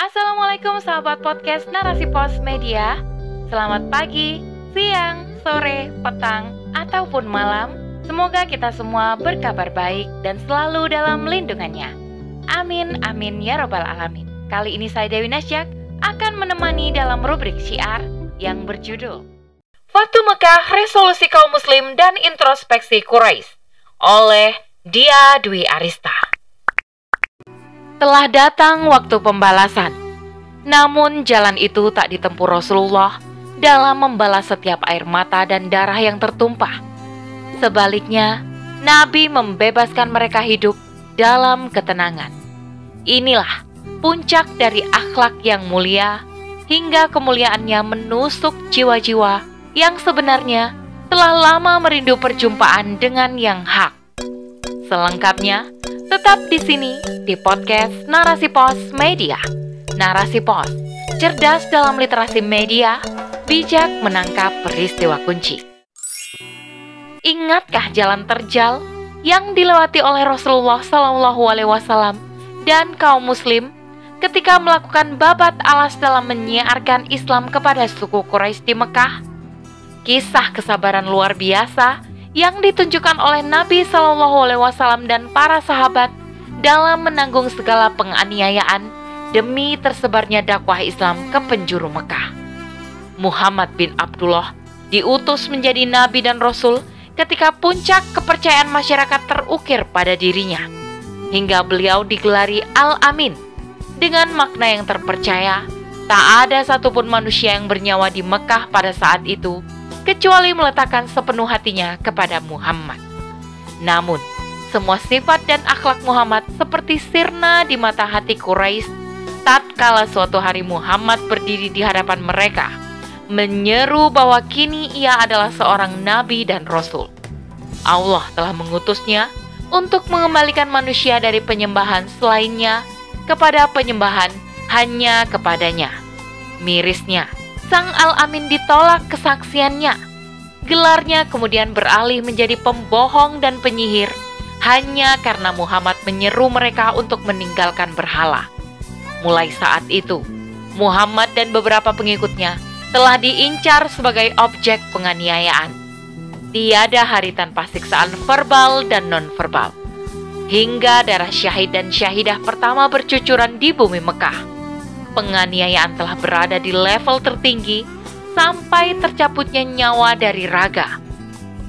Assalamualaikum sahabat podcast Narasi Pos Media. Selamat pagi, siang, sore, petang, ataupun malam. Semoga kita semua berkabar baik dan selalu dalam lindungannya. Amin, amin ya robbal alamin. Kali ini saya Dewi Nasyak akan menemani dalam rubrik syiar yang berjudul Fatu Mekah, Resolusi Kaum Muslim dan Introspeksi Quraisy oleh Dia Dwi Arista telah datang waktu pembalasan. Namun jalan itu tak ditempuh Rasulullah dalam membalas setiap air mata dan darah yang tertumpah. Sebaliknya, Nabi membebaskan mereka hidup dalam ketenangan. Inilah puncak dari akhlak yang mulia hingga kemuliaannya menusuk jiwa-jiwa yang sebenarnya telah lama merindu perjumpaan dengan yang hak. Selengkapnya, Tetap di sini di podcast Narasi Pos Media. Narasi Pos, cerdas dalam literasi media, bijak menangkap peristiwa kunci. Ingatkah jalan terjal yang dilewati oleh Rasulullah Shallallahu Alaihi Wasallam dan kaum Muslim ketika melakukan babat alas dalam menyiarkan Islam kepada suku Quraisy di Mekah? Kisah kesabaran luar biasa yang ditunjukkan oleh Nabi Shallallahu Alaihi Wasallam dan para sahabat dalam menanggung segala penganiayaan demi tersebarnya dakwah Islam ke penjuru Mekah. Muhammad bin Abdullah diutus menjadi nabi dan rasul ketika puncak kepercayaan masyarakat terukir pada dirinya, hingga beliau digelari Al-Amin dengan makna yang terpercaya. Tak ada satupun manusia yang bernyawa di Mekah pada saat itu kecuali meletakkan sepenuh hatinya kepada Muhammad. Namun, semua sifat dan akhlak Muhammad seperti sirna di mata hati Quraisy tatkala suatu hari Muhammad berdiri di hadapan mereka, menyeru bahwa kini ia adalah seorang nabi dan rasul. Allah telah mengutusnya untuk mengembalikan manusia dari penyembahan selainnya kepada penyembahan hanya kepadanya. Mirisnya, Sang Al-Amin ditolak kesaksiannya. Gelarnya kemudian beralih menjadi pembohong dan penyihir hanya karena Muhammad menyeru mereka untuk meninggalkan berhala. Mulai saat itu, Muhammad dan beberapa pengikutnya telah diincar sebagai objek penganiayaan. Tiada hari tanpa siksaan verbal dan non-verbal. Hingga darah syahid dan syahidah pertama bercucuran di bumi Mekah penganiayaan telah berada di level tertinggi sampai tercabutnya nyawa dari raga.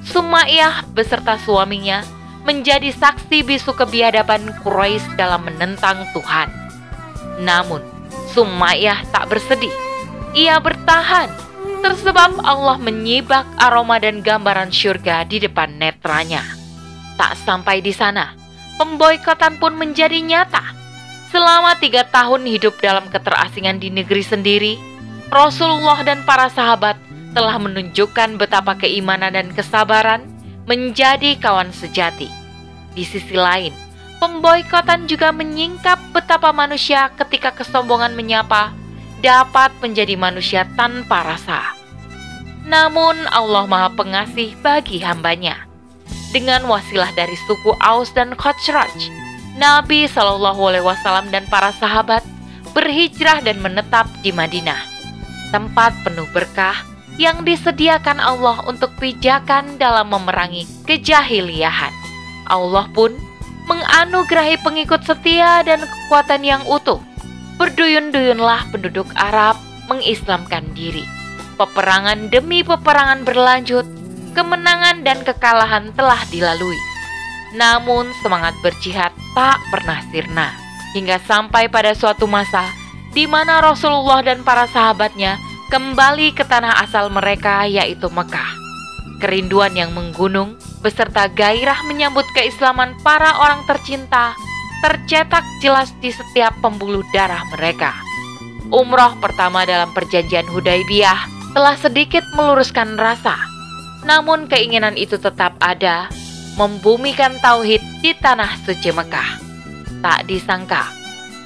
Sumaiyah beserta suaminya menjadi saksi bisu kebiadaban Quraisy dalam menentang Tuhan. Namun, Sumaiyah tak bersedih. Ia bertahan tersebab Allah menyibak aroma dan gambaran syurga di depan netranya. Tak sampai di sana, pemboikotan pun menjadi nyata Selama tiga tahun hidup dalam keterasingan di negeri sendiri, Rasulullah dan para sahabat telah menunjukkan betapa keimanan dan kesabaran menjadi kawan sejati. Di sisi lain, pemboikotan juga menyingkap betapa manusia ketika kesombongan menyapa dapat menjadi manusia tanpa rasa. Namun Allah Maha Pengasih bagi hambanya. Dengan wasilah dari suku Aus dan Khosraj, Nabi Shallallahu Alaihi Wasallam dan para sahabat berhijrah dan menetap di Madinah, tempat penuh berkah yang disediakan Allah untuk pijakan dalam memerangi kejahiliahan. Allah pun menganugerahi pengikut setia dan kekuatan yang utuh. Berduyun-duyunlah penduduk Arab mengislamkan diri. Peperangan demi peperangan berlanjut, kemenangan dan kekalahan telah dilalui. Namun semangat berjihad tak pernah sirna. Hingga sampai pada suatu masa di mana Rasulullah dan para sahabatnya kembali ke tanah asal mereka yaitu Mekah. Kerinduan yang menggunung beserta gairah menyambut keislaman para orang tercinta tercetak jelas di setiap pembuluh darah mereka. Umroh pertama dalam perjanjian Hudaibiyah telah sedikit meluruskan rasa. Namun keinginan itu tetap ada membumikan tauhid di tanah suci Mekah. Tak disangka,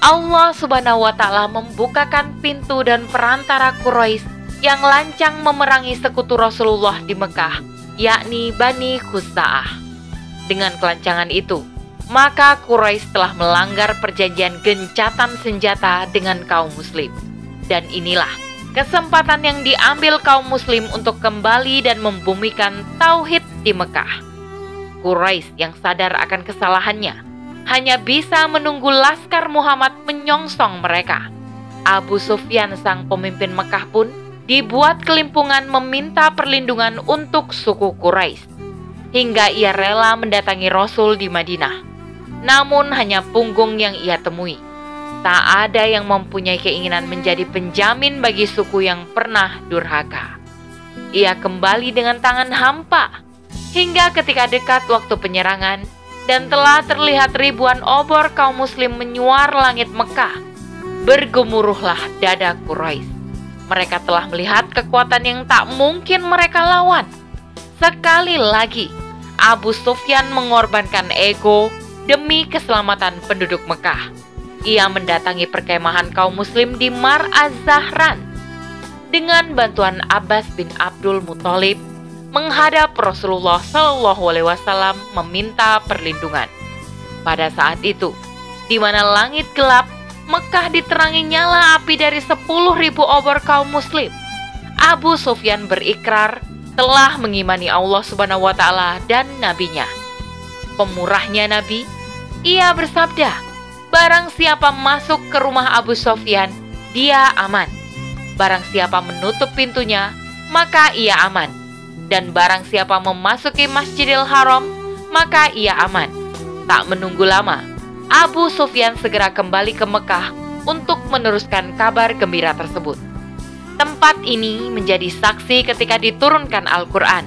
Allah Subhanahu wa taala membukakan pintu dan perantara Quraisy yang lancang memerangi sekutu Rasulullah di Mekah, yakni Bani Khusa'ah. Dengan kelancangan itu, maka Quraisy telah melanggar perjanjian gencatan senjata dengan kaum muslim. Dan inilah kesempatan yang diambil kaum muslim untuk kembali dan membumikan tauhid di Mekah. Quraisy yang sadar akan kesalahannya hanya bisa menunggu laskar Muhammad menyongsong mereka. Abu Sufyan sang pemimpin Mekah pun dibuat kelimpungan meminta perlindungan untuk suku Quraisy hingga ia rela mendatangi Rasul di Madinah namun hanya punggung yang ia temui. Tak ada yang mempunyai keinginan menjadi penjamin bagi suku yang pernah durhaka. Ia kembali dengan tangan hampa hingga ketika dekat waktu penyerangan dan telah terlihat ribuan obor kaum muslim menyuar langit Mekah. Bergemuruhlah dada Quraisy. Mereka telah melihat kekuatan yang tak mungkin mereka lawan. Sekali lagi, Abu Sufyan mengorbankan ego, demi keselamatan penduduk Mekah. Ia mendatangi perkemahan kaum muslim di Mar Az-Zahran dengan bantuan Abbas bin Abdul Muthalib menghadap Rasulullah Shallallahu Alaihi Wasallam meminta perlindungan. Pada saat itu, di mana langit gelap, Mekah diterangi nyala api dari sepuluh ribu obor kaum muslim. Abu Sufyan berikrar telah mengimani Allah Subhanahu wa taala dan nabinya. Pemurahnya nabi ia bersabda, Barang siapa masuk ke rumah Abu Sofyan, dia aman. Barang siapa menutup pintunya, maka ia aman. Dan barang siapa memasuki Masjidil Haram, maka ia aman. Tak menunggu lama, Abu Sufyan segera kembali ke Mekah untuk meneruskan kabar gembira tersebut. Tempat ini menjadi saksi ketika diturunkan Al-Quran.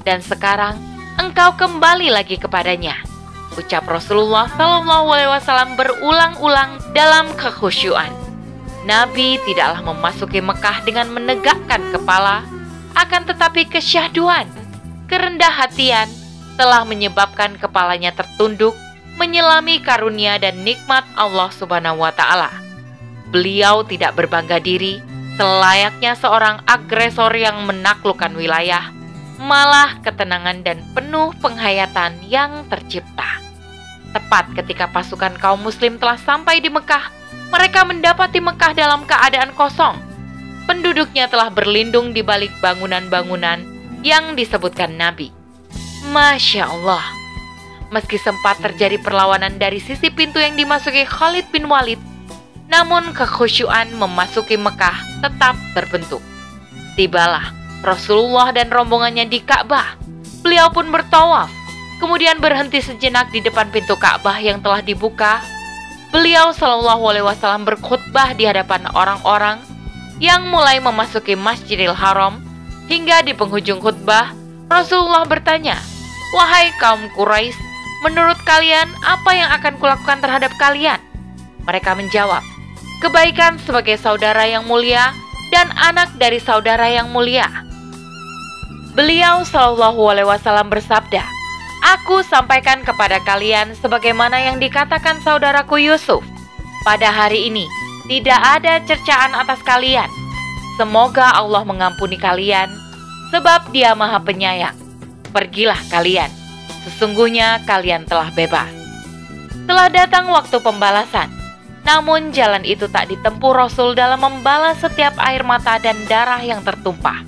Dan sekarang engkau kembali lagi kepadanya ucap Rasulullah Wasallam berulang-ulang dalam kekhusyuan. Nabi tidaklah memasuki Mekah dengan menegakkan kepala, akan tetapi kesyahduan, kerendah hatian telah menyebabkan kepalanya tertunduk menyelami karunia dan nikmat Allah Subhanahu wa taala. Beliau tidak berbangga diri selayaknya seorang agresor yang menaklukkan wilayah, malah ketenangan dan penuh penghayatan yang tercipta. Tepat ketika pasukan kaum muslim telah sampai di Mekah, mereka mendapati Mekah dalam keadaan kosong. Penduduknya telah berlindung di balik bangunan-bangunan yang disebutkan Nabi. Masya Allah, meski sempat terjadi perlawanan dari sisi pintu yang dimasuki Khalid bin Walid, namun kekhusyuan memasuki Mekah tetap terbentuk. Tibalah Rasulullah dan rombongannya di Ka'bah. Beliau pun bertawaf kemudian berhenti sejenak di depan pintu Ka'bah yang telah dibuka. Beliau Shallallahu Alaihi Wasallam berkhutbah di hadapan orang-orang yang mulai memasuki Masjidil Haram hingga di penghujung khutbah Rasulullah bertanya, "Wahai kaum Quraisy, menurut kalian apa yang akan kulakukan terhadap kalian?" Mereka menjawab, "Kebaikan sebagai saudara yang mulia dan anak dari saudara yang mulia." Beliau Shallallahu Alaihi Wasallam bersabda, Aku sampaikan kepada kalian sebagaimana yang dikatakan saudaraku Yusuf. Pada hari ini, tidak ada cercaan atas kalian. Semoga Allah mengampuni kalian, sebab dia maha penyayang. Pergilah kalian, sesungguhnya kalian telah bebas. Telah datang waktu pembalasan, namun jalan itu tak ditempuh Rasul dalam membalas setiap air mata dan darah yang tertumpah.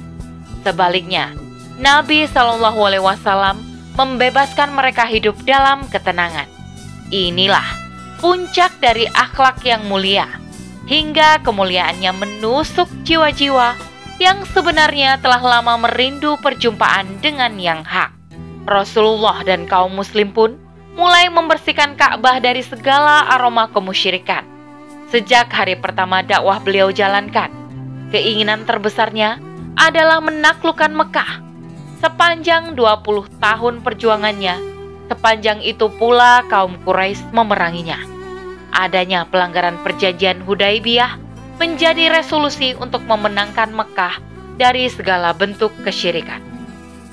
Sebaliknya, Nabi Shallallahu Alaihi Wasallam membebaskan mereka hidup dalam ketenangan. Inilah puncak dari akhlak yang mulia, hingga kemuliaannya menusuk jiwa-jiwa yang sebenarnya telah lama merindu perjumpaan dengan yang hak. Rasulullah dan kaum muslim pun mulai membersihkan Ka'bah dari segala aroma kemusyrikan. Sejak hari pertama dakwah beliau jalankan, keinginan terbesarnya adalah menaklukkan Mekah Sepanjang 20 tahun perjuangannya, sepanjang itu pula kaum Quraisy memeranginya. Adanya pelanggaran perjanjian Hudaibiyah menjadi resolusi untuk memenangkan Mekah dari segala bentuk kesyirikan.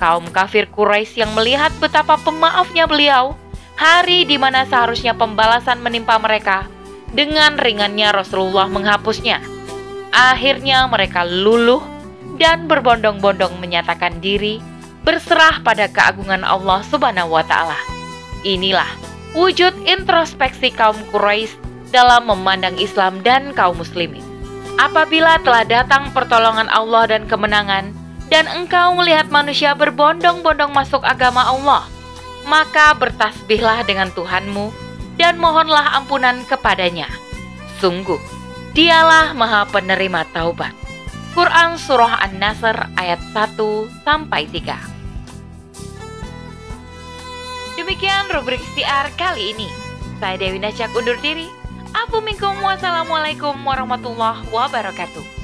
Kaum kafir Quraisy yang melihat betapa pemaafnya beliau, hari di mana seharusnya pembalasan menimpa mereka, dengan ringannya Rasulullah menghapusnya. Akhirnya mereka luluh dan berbondong-bondong menyatakan diri berserah pada keagungan Allah Subhanahu wa taala. Inilah wujud introspeksi kaum Quraisy dalam memandang Islam dan kaum muslimin. Apabila telah datang pertolongan Allah dan kemenangan, dan engkau melihat manusia berbondong-bondong masuk agama Allah, maka bertasbihlah dengan Tuhanmu dan mohonlah ampunan kepadanya. Sungguh, dialah maha penerima taubat. Quran Surah An-Nasr ayat 1 sampai 3. Demikian rubrik siar kali ini. Saya Dewi Nasyak undur diri. Assalamualaikum warahmatullahi wabarakatuh.